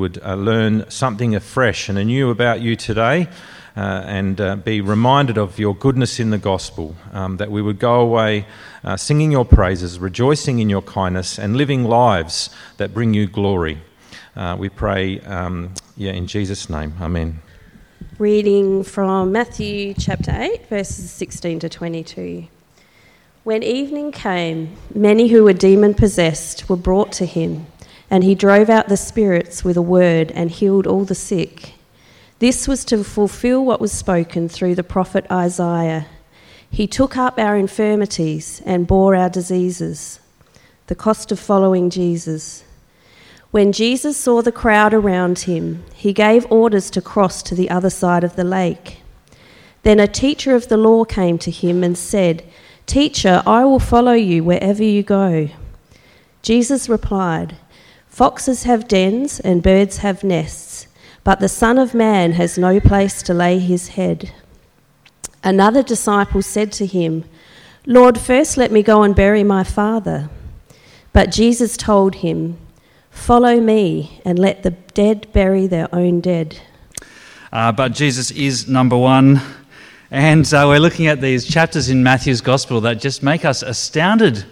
would uh, learn something afresh and anew about you today. Uh, and uh, be reminded of your goodness in the gospel, um, that we would go away uh, singing your praises, rejoicing in your kindness, and living lives that bring you glory. Uh, we pray, um, yeah, in Jesus' name. Amen. Reading from Matthew chapter 8, verses 16 to 22. When evening came, many who were demon possessed were brought to him, and he drove out the spirits with a word and healed all the sick. This was to fulfill what was spoken through the prophet Isaiah. He took up our infirmities and bore our diseases. The cost of following Jesus. When Jesus saw the crowd around him, he gave orders to cross to the other side of the lake. Then a teacher of the law came to him and said, Teacher, I will follow you wherever you go. Jesus replied, Foxes have dens and birds have nests but the Son of Man has no place to lay his head. Another disciple said to him, Lord, first let me go and bury my father. But Jesus told him, Follow me and let the dead bury their own dead. Uh, but Jesus is number one. And uh, we're looking at these chapters in Matthew's Gospel that just make us astounded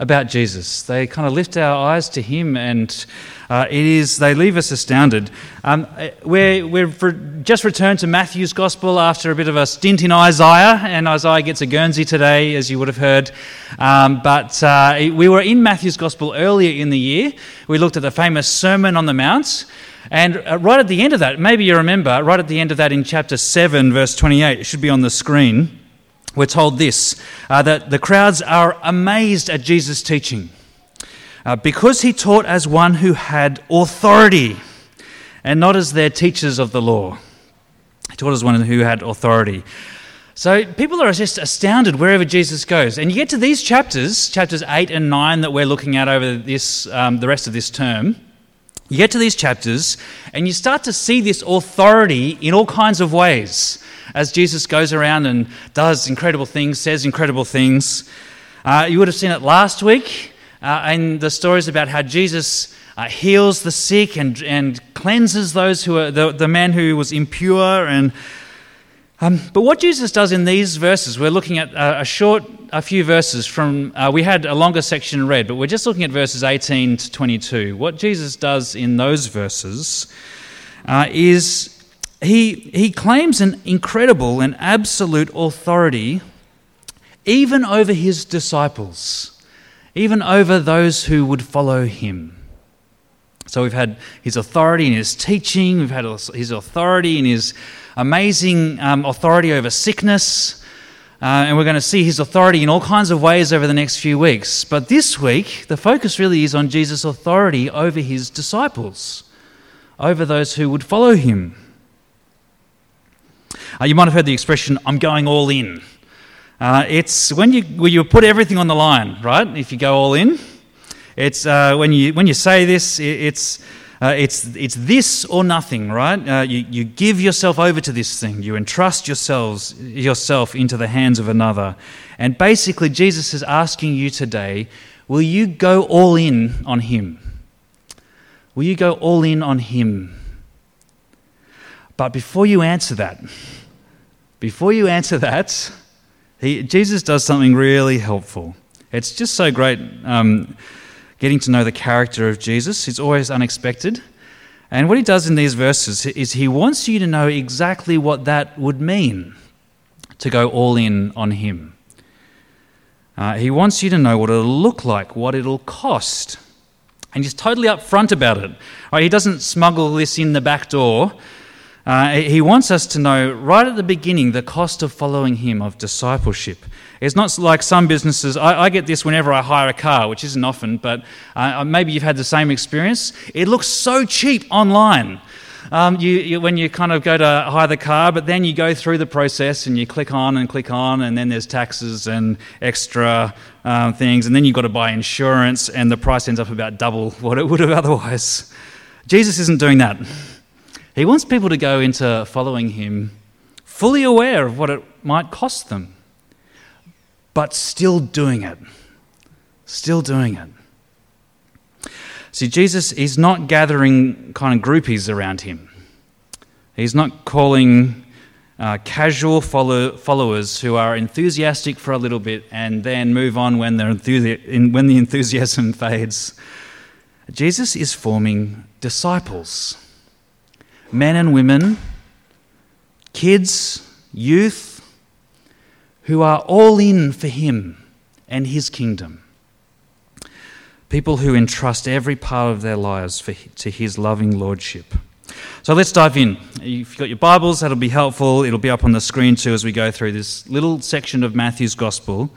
about Jesus. They kind of lift our eyes to him and uh, it is, they leave us astounded. Um, we're, we've just returned to Matthew's Gospel after a bit of a stint in Isaiah, and Isaiah gets a Guernsey today, as you would have heard. Um, but uh, we were in Matthew's Gospel earlier in the year. We looked at the famous Sermon on the Mount. And uh, right at the end of that, maybe you remember, right at the end of that in chapter 7, verse 28, it should be on the screen, we're told this uh, that the crowds are amazed at Jesus' teaching uh, because he taught as one who had authority and not as their teachers of the law. He taught as one who had authority. So people are just astounded wherever Jesus goes. And you get to these chapters, chapters 8 and 9 that we're looking at over this, um, the rest of this term. You get to these chapters and you start to see this authority in all kinds of ways as Jesus goes around and does incredible things, says incredible things. Uh, you would have seen it last week uh, and the stories about how Jesus uh, heals the sick and, and cleanses those who are the, the man who was impure. And, um, but what Jesus does in these verses, we're looking at a, a short, a few verses from, uh, we had a longer section read, but we're just looking at verses 18 to 22. What Jesus does in those verses uh, is he, he claims an incredible and absolute authority even over his disciples even over those who would follow him. So we've had his authority in his teaching, we've had his authority in his amazing um, authority over sickness, uh, and we're going to see his authority in all kinds of ways over the next few weeks. But this week, the focus really is on Jesus' authority over his disciples, over those who would follow him. Uh, you might have heard the expression, I'm going all in. Uh, it's when you, when you put everything on the line, right? If you go all in. It's uh, when, you, when you say this, it's, uh, it's, it's this or nothing, right? Uh, you, you give yourself over to this thing. You entrust yourselves, yourself into the hands of another. And basically, Jesus is asking you today will you go all in on Him? Will you go all in on Him? But before you answer that, before you answer that, he, Jesus does something really helpful. It's just so great um, getting to know the character of Jesus. He's always unexpected. And what he does in these verses is he wants you to know exactly what that would mean to go all in on him. Uh, he wants you to know what it'll look like, what it'll cost. And he's totally upfront about it. Right, he doesn't smuggle this in the back door. Uh, he wants us to know right at the beginning the cost of following him, of discipleship. It's not like some businesses, I, I get this whenever I hire a car, which isn't often, but uh, maybe you've had the same experience. It looks so cheap online. Um, you, you, when you kind of go to hire the car, but then you go through the process and you click on and click on, and then there's taxes and extra um, things, and then you've got to buy insurance, and the price ends up about double what it would have otherwise. Jesus isn't doing that. He wants people to go into following him fully aware of what it might cost them, but still doing it. Still doing it. See, Jesus is not gathering kind of groupies around him. He's not calling uh, casual follow- followers who are enthusiastic for a little bit and then move on when, when the enthusiasm fades. Jesus is forming disciples men and women, kids, youth, who are all in for him and his kingdom. People who entrust every part of their lives for, to his loving lordship. So let's dive in. If you've got your Bibles, that'll be helpful. It'll be up on the screen too as we go through this little section of Matthew's Gospel.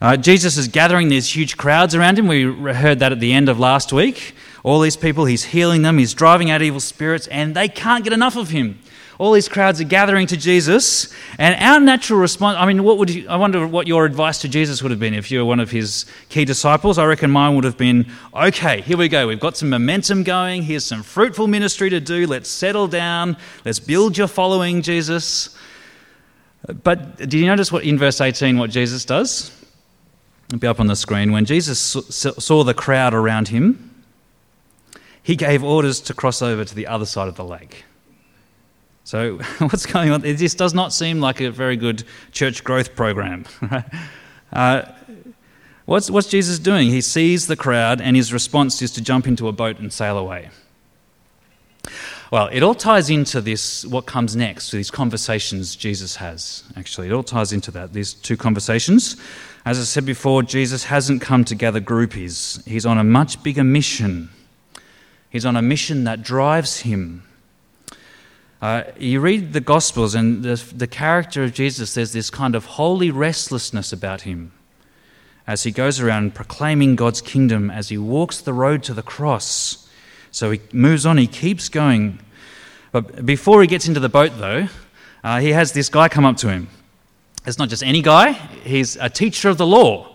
Uh, Jesus is gathering these huge crowds around him. We heard that at the end of last week. All these people, he's healing them, he's driving out evil spirits, and they can't get enough of him all these crowds are gathering to Jesus, and our natural response I mean, what would you, I wonder what your advice to Jesus would have been if you were one of his key disciples. I reckon mine would have been okay, here we go. We've got some momentum going. Here's some fruitful ministry to do. Let's settle down. Let's build your following, Jesus. But did you notice what in verse 18 what Jesus does? It'll be up on the screen. When Jesus saw the crowd around him, he gave orders to cross over to the other side of the lake. So, what's going on? This does not seem like a very good church growth program. uh, what's, what's Jesus doing? He sees the crowd, and his response is to jump into a boat and sail away. Well, it all ties into this, what comes next, these conversations Jesus has, actually. It all ties into that, these two conversations. As I said before, Jesus hasn't come to gather groupies, he's on a much bigger mission. He's on a mission that drives him uh, you read the Gospels, and the, the character of Jesus, there's this kind of holy restlessness about him as he goes around proclaiming God's kingdom, as he walks the road to the cross. So he moves on, he keeps going. But before he gets into the boat, though, uh, he has this guy come up to him. It's not just any guy, he's a teacher of the law.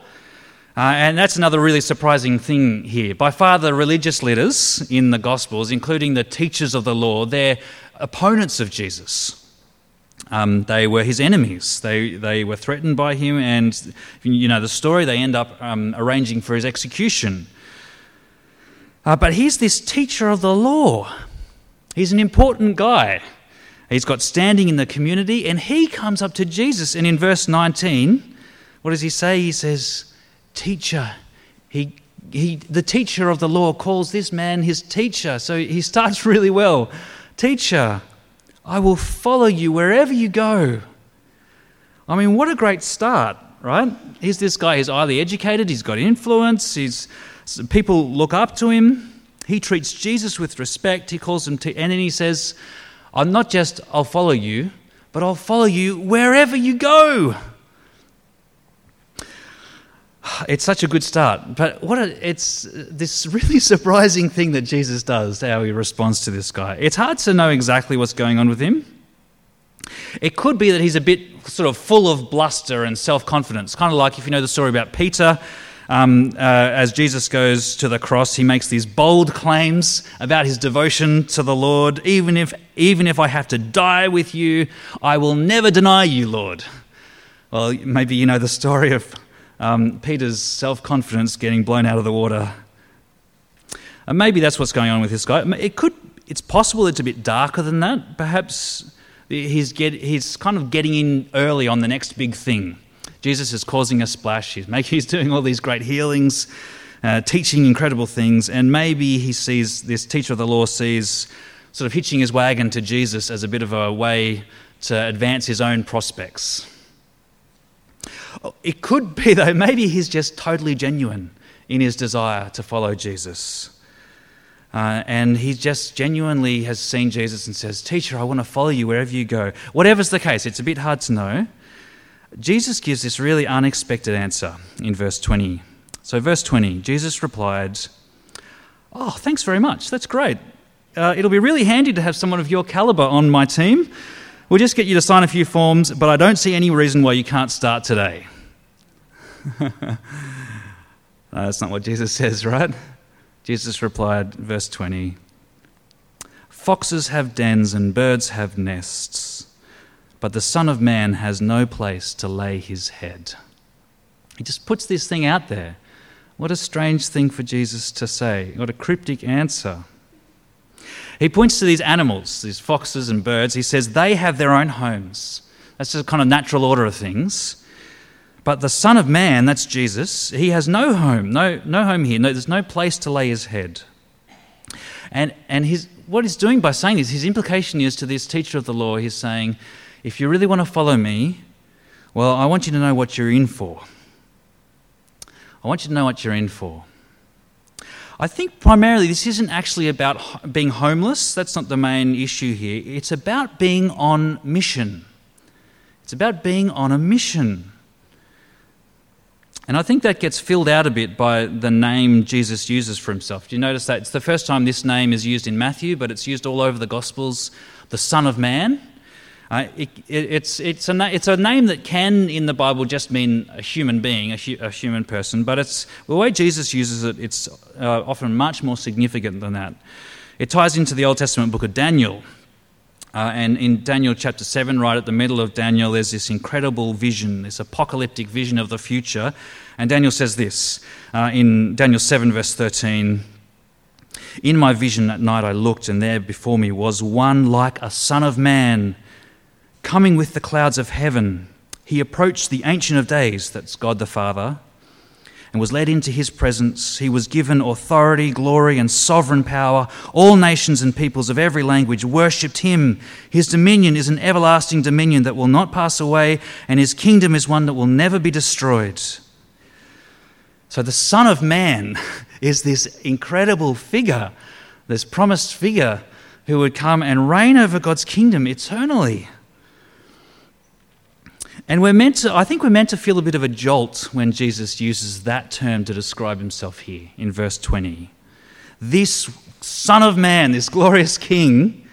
Uh, and that's another really surprising thing here. By far, the religious leaders in the Gospels, including the teachers of the law, they're opponents of Jesus. Um, they were his enemies. They, they were threatened by him, and you know the story, they end up um, arranging for his execution. Uh, but he's this teacher of the law. He's an important guy. He's got standing in the community, and he comes up to Jesus. And in verse 19, what does he say? He says, Teacher. He, he, the teacher of the law calls this man his teacher. So he starts really well. Teacher, I will follow you wherever you go. I mean, what a great start, right? Here's this guy, he's highly educated, he's got influence, he's, people look up to him. He treats Jesus with respect, he calls him, to, and then he says, I'm not just, I'll follow you, but I'll follow you wherever you go. It's such a good start. But what a, it's this really surprising thing that Jesus does, how he responds to this guy. It's hard to know exactly what's going on with him. It could be that he's a bit sort of full of bluster and self confidence, kind of like if you know the story about Peter. Um, uh, as Jesus goes to the cross, he makes these bold claims about his devotion to the Lord. Even if, even if I have to die with you, I will never deny you, Lord. Well, maybe you know the story of um, Peter's self confidence getting blown out of the water. And maybe that's what's going on with this guy. It could, it's possible it's a bit darker than that. Perhaps he's, get, he's kind of getting in early on the next big thing. Jesus is causing a splash. He's, making, he's doing all these great healings, uh, teaching incredible things, and maybe he sees this teacher of the law sees sort of hitching his wagon to Jesus as a bit of a way to advance his own prospects. It could be, though, maybe he's just totally genuine in his desire to follow Jesus. Uh, and he just genuinely has seen Jesus and says, Teacher, I want to follow you wherever you go. Whatever's the case, it's a bit hard to know. Jesus gives this really unexpected answer in verse 20. So, verse 20, Jesus replied, Oh, thanks very much. That's great. Uh, it'll be really handy to have someone of your caliber on my team. We'll just get you to sign a few forms, but I don't see any reason why you can't start today. that's not what Jesus says, right? Jesus replied, verse 20 Foxes have dens and birds have nests, but the Son of Man has no place to lay his head. He just puts this thing out there. What a strange thing for Jesus to say. What a cryptic answer. He points to these animals, these foxes and birds. He says they have their own homes. That's just kind of natural order of things. But the Son of Man, that's Jesus, he has no home, no, no home here. No, there's no place to lay his head. And, and his, what he's doing by saying this, his implication is to this teacher of the law, he's saying, if you really want to follow me, well, I want you to know what you're in for. I want you to know what you're in for. I think primarily this isn't actually about being homeless. That's not the main issue here. It's about being on mission. It's about being on a mission. And I think that gets filled out a bit by the name Jesus uses for himself. Do you notice that? It's the first time this name is used in Matthew, but it's used all over the Gospels the Son of Man. Uh, it, it, it's, it's, a, it's a name that can, in the Bible, just mean a human being, a, hu- a human person, but it's, the way Jesus uses it, it's uh, often much more significant than that. It ties into the Old Testament book of Daniel. Uh, and in Daniel chapter 7, right at the middle of Daniel, there's this incredible vision, this apocalyptic vision of the future. And Daniel says this uh, in Daniel 7, verse 13 In my vision at night I looked, and there before me was one like a son of man coming with the clouds of heaven. He approached the Ancient of Days, that's God the Father and was led into his presence. He was given authority, glory, and sovereign power. All nations and peoples of every language worshipped him. His dominion is an everlasting dominion that will not pass away, and his kingdom is one that will never be destroyed. So, the Son of Man is this incredible figure, this promised figure who would come and reign over God's kingdom eternally. And we're meant to, I think we're meant to feel a bit of a jolt when Jesus uses that term to describe himself here in verse 20. This Son of Man, this glorious King,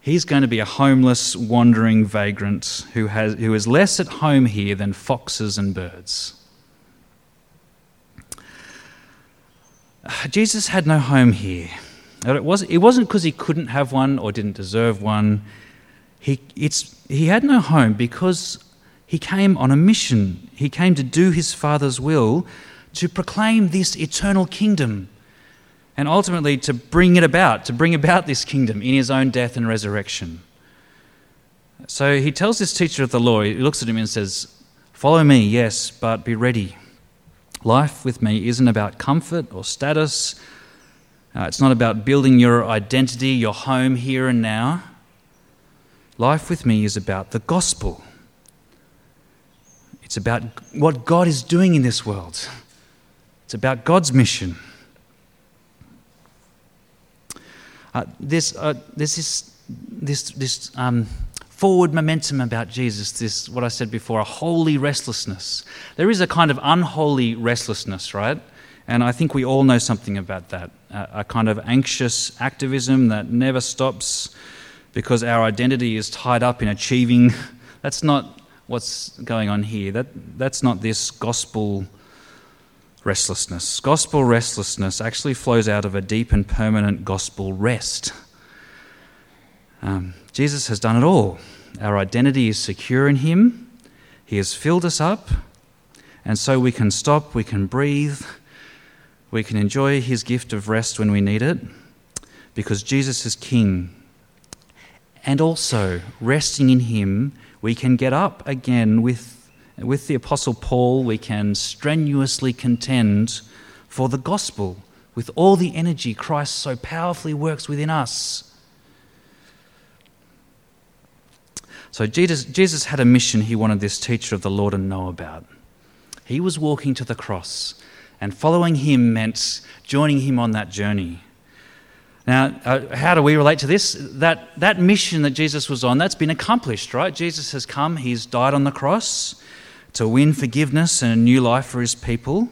he's going to be a homeless, wandering vagrant who, has, who is less at home here than foxes and birds. Jesus had no home here. It, was, it wasn't because he couldn't have one or didn't deserve one. He, it's, he had no home because he came on a mission. He came to do his Father's will, to proclaim this eternal kingdom, and ultimately to bring it about, to bring about this kingdom in his own death and resurrection. So he tells this teacher of the law, he looks at him and says, Follow me, yes, but be ready. Life with me isn't about comfort or status. Uh, it's not about building your identity, your home here and now. Life with me is about the gospel. It's about what God is doing in this world. It's about God's mission. Uh, there's, uh, this, this, this um, forward momentum about Jesus, this, what I said before, a holy restlessness. There is a kind of unholy restlessness, right? And I think we all know something about that. Uh, a kind of anxious activism that never stops because our identity is tied up in achieving. That's not what's going on here. That, that's not this gospel restlessness. Gospel restlessness actually flows out of a deep and permanent gospel rest. Um, Jesus has done it all. Our identity is secure in Him, He has filled us up, and so we can stop, we can breathe, we can enjoy His gift of rest when we need it, because Jesus is King and also, resting in Him, we can get up again with, with the Apostle Paul. We can strenuously contend for the gospel with all the energy Christ so powerfully works within us. So, Jesus, Jesus had a mission he wanted this teacher of the Lord to know about. He was walking to the cross, and following him meant joining him on that journey. Now, uh, how do we relate to this? That, that mission that Jesus was on, that's been accomplished, right? Jesus has come, he's died on the cross to win forgiveness and a new life for his people.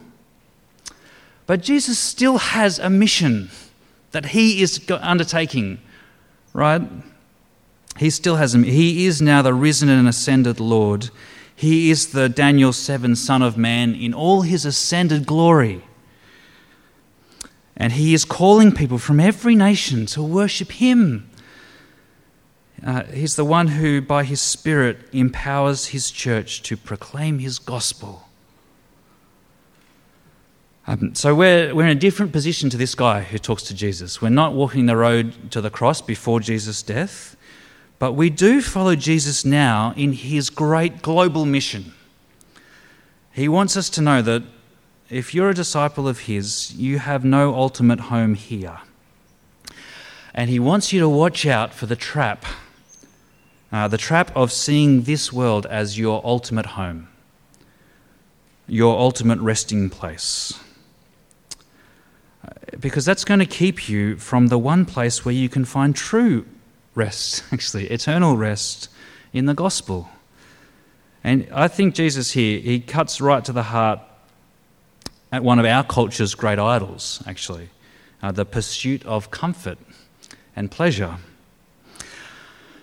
But Jesus still has a mission that he is undertaking, right? He still has him. He is now the risen and ascended Lord. He is the Daniel 7 Son of Man in all his ascended glory. And he is calling people from every nation to worship him. Uh, he's the one who, by his Spirit, empowers his church to proclaim his gospel. Um, so we're, we're in a different position to this guy who talks to Jesus. We're not walking the road to the cross before Jesus' death, but we do follow Jesus now in his great global mission. He wants us to know that if you're a disciple of his, you have no ultimate home here. And he wants you to watch out for the trap uh, the trap of seeing this world as your ultimate home, your ultimate resting place because that's going to keep you from the one place where you can find true rest, actually, eternal rest in the gospel. And I think Jesus here, he cuts right to the heart at one of our culture's great idols, actually uh, the pursuit of comfort and pleasure.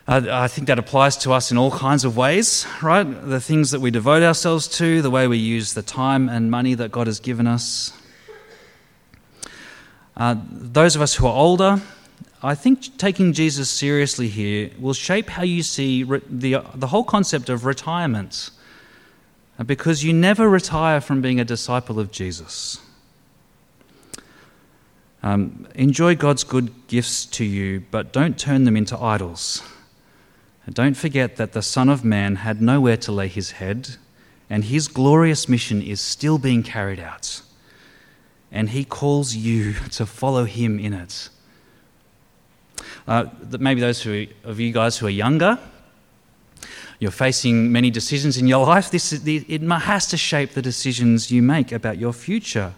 Uh, I think that applies to us in all kinds of ways, right? The things that we devote ourselves to, the way we use the time and money that God has given us. Uh, those of us who are older, I think taking Jesus seriously here will shape how you see re- the, the whole concept of retirement. Because you never retire from being a disciple of Jesus. Um, enjoy God's good gifts to you, but don't turn them into idols. And don't forget that the Son of Man had nowhere to lay his head, and his glorious mission is still being carried out and He calls you to follow Him in it. Uh, maybe those who, of you guys who are younger, you're facing many decisions in your life. This, it has to shape the decisions you make about your future.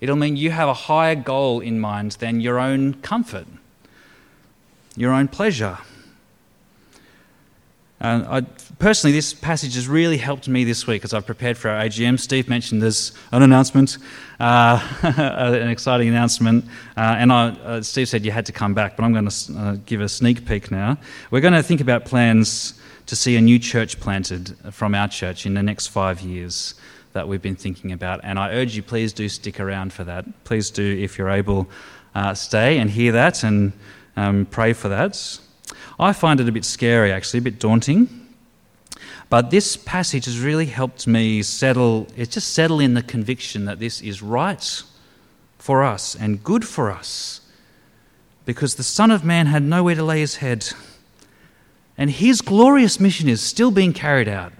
It'll mean you have a higher goal in mind than your own comfort, your own pleasure. And I, personally, this passage has really helped me this week as I've prepared for our AGM. Steve mentioned there's an announcement, uh, an exciting announcement, uh, and I, uh, Steve said you had to come back, but I'm going to uh, give a sneak peek now. We're going to think about plans to see a new church planted from our church in the next five years that we've been thinking about, and I urge you, please do stick around for that. Please do, if you're able, uh, stay and hear that and um, pray for that. I find it a bit scary, actually, a bit daunting. But this passage has really helped me settle, it's just settle in the conviction that this is right for us and good for us. Because the Son of Man had nowhere to lay his head. And his glorious mission is still being carried out.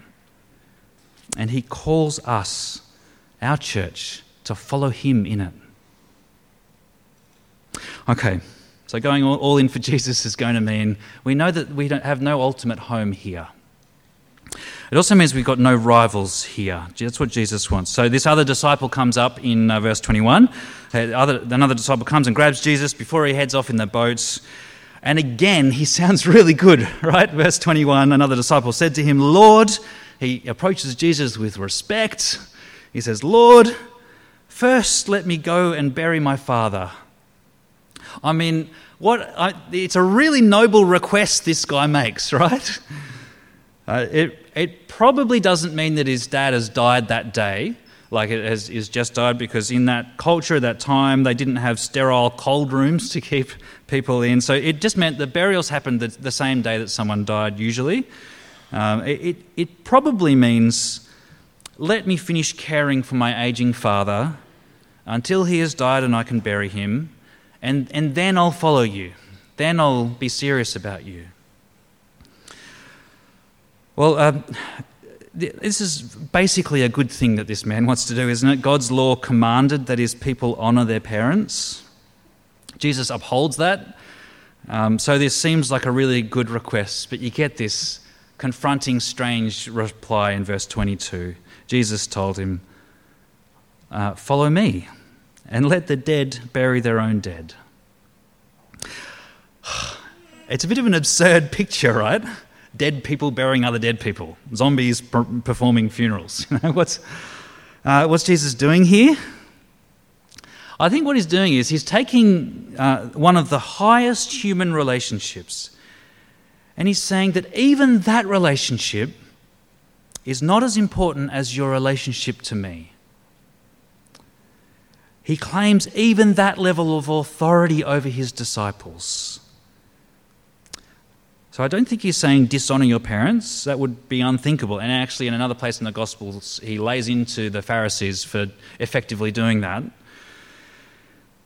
And he calls us, our church, to follow him in it. Okay. So, going all, in for Jesus is going to mean we know that we don't have no ultimate home here. It also means we've got no rivals here. That's what Jesus wants. So, this other disciple comes up in uh, verse 21. Another disciple comes and grabs Jesus before he heads off in the boats. And again, he sounds really good, right? Verse 21 Another disciple said to him, Lord, he approaches Jesus with respect. He says, Lord, first let me go and bury my father. I mean, what I, it's a really noble request this guy makes, right? Uh, it, it probably doesn't mean that his dad has died that day, like it has just died, because in that culture, at that time, they didn't have sterile cold rooms to keep people in. So it just meant the burials happened the, the same day that someone died, usually. Um, it, it, it probably means let me finish caring for my aging father until he has died and I can bury him and, and then I'll follow you. Then I'll be serious about you. Well, um, this is basically a good thing that this man wants to do, isn't it? God's law commanded that his people honour their parents. Jesus upholds that. Um, so this seems like a really good request, but you get this confronting, strange reply in verse 22. Jesus told him, uh, Follow me and let the dead bury their own dead. It's a bit of an absurd picture, right? Dead people burying other dead people, zombies per- performing funerals. What's, uh, what's Jesus doing here? I think what he's doing is he's taking uh, one of the highest human relationships and he's saying that even that relationship is not as important as your relationship to me. He claims even that level of authority over his disciples. So I don't think he's saying dishonor your parents. That would be unthinkable. And actually, in another place in the Gospels, he lays into the Pharisees for effectively doing that.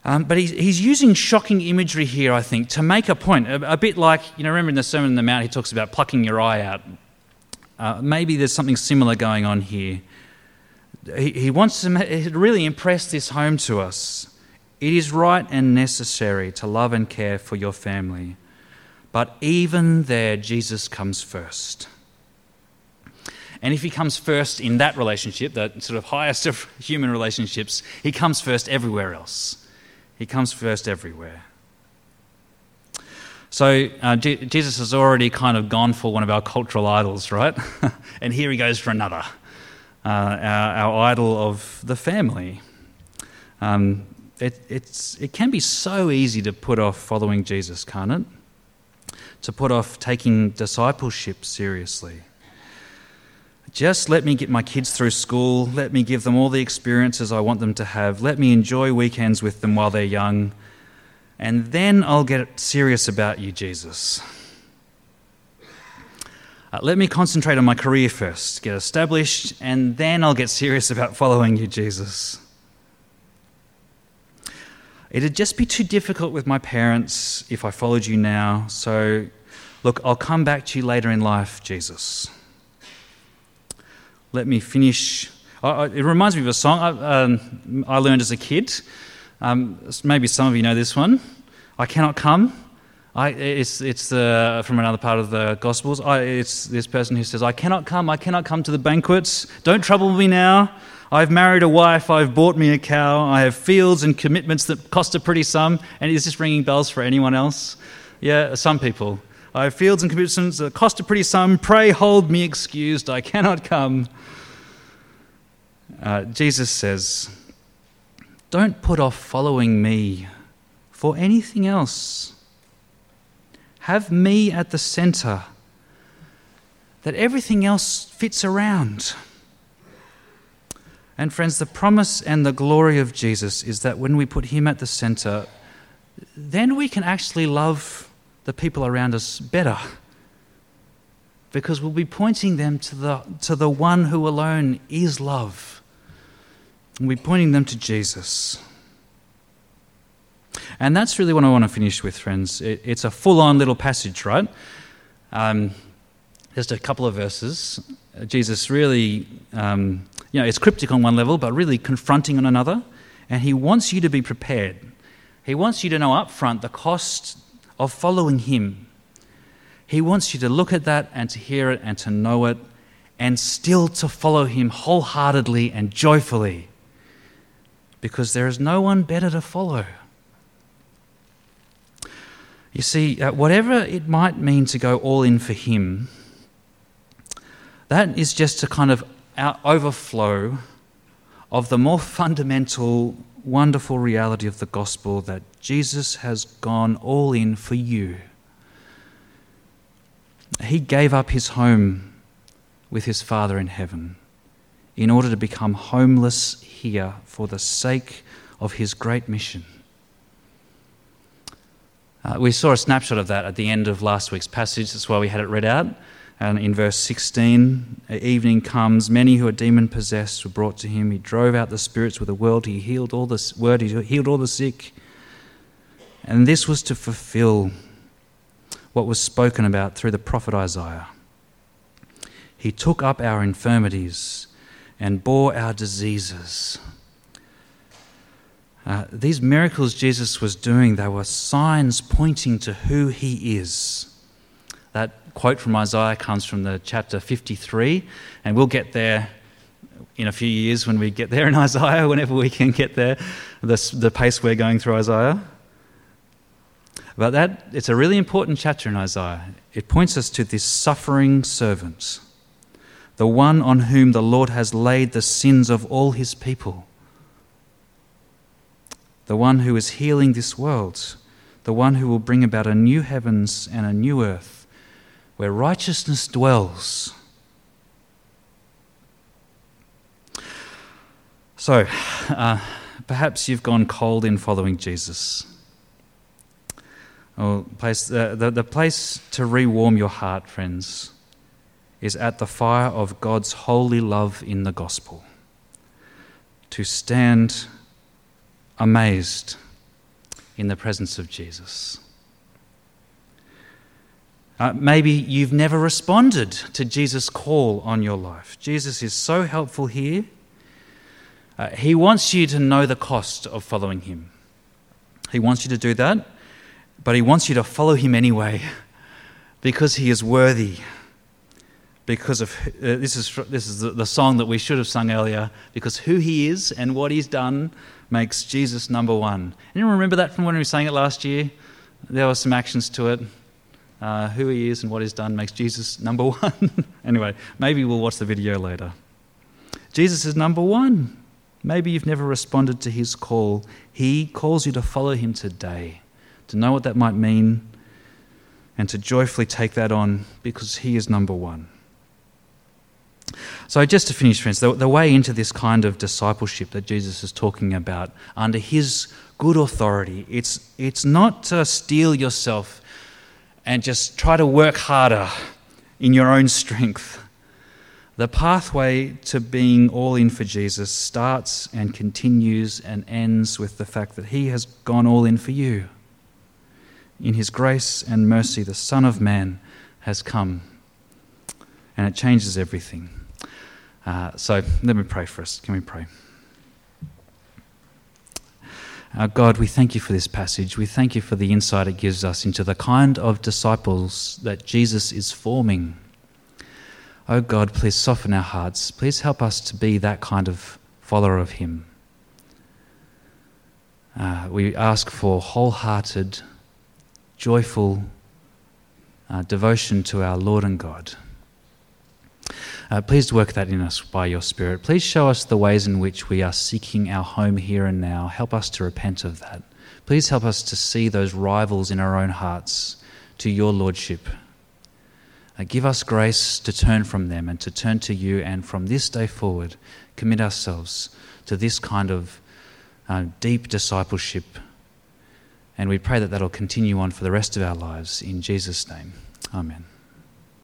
Um, but he's, he's using shocking imagery here, I think, to make a point. A, a, bit like, you know, remember in the Sermon on the Mount, he talks about plucking your eye out. Uh, maybe there's something similar going on here. He, he wants to really impress this home to us. It is right and necessary to love and care for your family. But even there, Jesus comes first. And if he comes first in that relationship, that sort of highest of human relationships, he comes first everywhere else. He comes first everywhere. So uh, Jesus has already kind of gone for one of our cultural idols, right? and here he goes for another, uh, our, our, idol of the family. Um, it, it can be so easy to put off following Jesus, can't it? To put off taking discipleship seriously. Just let me get my kids through school. Let me give them all the experiences I want them to have. Let me enjoy weekends with them while they're young. And then I'll get serious about you, Jesus. Uh, let me concentrate on my career first, get established, and then I'll get serious about following you, Jesus. It'd just be too difficult with my parents if I followed you now. So, look, I'll come back to you later in life, Jesus. Let me finish. it reminds me of a song I, um, learned as a kid. Um, maybe some of you know this one. I cannot come. I, it's it's uh, from another part of the Gospels. I, it's this person who says, I cannot come, I cannot come to the banquets. Don't trouble me now. I've married a wife, I've bought me a cow, I have fields and commitments that cost a pretty sum. And is this ringing bells for anyone else? Yeah, some people. I have fields and commitments that cost a pretty sum. Pray hold me excused, I cannot come. Uh, Jesus says, Don't put off following me for anything else. Have me at the center, that everything else fits around. And friends, the promise and the glory of Jesus is that when we put Him at the center, then we can actually love the people around us better. Because we'll be pointing them to the, to the one who alone is love. We'll be pointing them to Jesus. And that's really what I want to finish with, friends. It, it's a full on little passage, right? Um, just a couple of verses. Jesus really um, you know, it's cryptic on one level, but really confronting on another. And he wants you to be prepared. He wants you to know up front the cost of following him. He wants you to look at that and to hear it and to know it and still to follow him wholeheartedly and joyfully because there is no one better to follow. You see, uh, whatever it might mean to go all in for him, that is just a kind of overflow of the more fundamental, wonderful reality of the gospel that Jesus has gone all in for you. He gave up his home with his Father in heaven in order to become homeless here for the sake of his great mission. Uh, we saw a snapshot of that at the end of last week's passage. That's why we had it read out. And in verse 16, evening comes, many who are demon possessed were brought to him. He drove out the spirits with a word. He healed all the word. He healed all the sick. And this was to fulfill what was spoken about through the prophet Isaiah. He took up our infirmities and bore our diseases. Uh, these miracles Jesus was doing, they were signs pointing to who he is. That quote from Isaiah comes from the chapter 53, and we'll get there in a few years when we get there in Isaiah, whenever we can get there, the, the pace we're going through Isaiah. But that, it's a really important chapter in Isaiah. It points us to this suffering servant, the one on whom the Lord has laid the sins of all his people, the one who is healing this world, the one who will bring about a new heavens and a new earth where righteousness dwells. So, uh, perhaps you've gone cold in following Jesus. or place, uh, the, the place to rewarm your heart, friends, is at the fire of God's holy love in the gospel. To stand amazed in the presence of Jesus. Uh, maybe you've never responded to Jesus' call on your life. Jesus is so helpful here. Uh, he wants you to know the cost of following him. He wants you to do that, but he wants you to follow him anyway because he is worthy. Because of uh, this is this is the, song that we should have sung earlier. Because who he is and what he's done makes Jesus number one. Anyone remember that from when we sang it last year? There were some actions to it. Uh, who he is and what he's done makes Jesus number one. anyway, maybe we'll watch the video later. Jesus is number one. Maybe you've never responded to his call. He calls you to follow him today, to know what that might mean, and to joyfully take that on because he is number one. So, just to finish, friends, the, the, way into this kind of discipleship that Jesus is talking about under his good authority, it's, it's not to steel yourself and just try to work harder in your own strength. The pathway to being all in for Jesus starts and continues and ends with the fact that he has gone all in for you. In his grace and mercy, the Son of Man has come, and it changes everything. Uh, so let me pray for us. Can we pray? Uh, God, we thank you for this passage. We thank you for the insight it gives us into the kind of disciples that Jesus is forming. Oh God, please soften our hearts. Please help us to be that kind of follower of Him. Uh, we ask for wholehearted, joyful uh, devotion to our Lord and God. Uh, please work that in us by your Spirit. Please show us the ways in which we are seeking our home here and now. Help us to repent of that. Please help us to see those rivals in our own hearts to your Lordship. Uh, give us grace to turn from them and to turn to you, and from this day forward, commit ourselves to this kind of uh, deep discipleship. And we pray that that'll continue on for the rest of our lives. In Jesus' name, amen.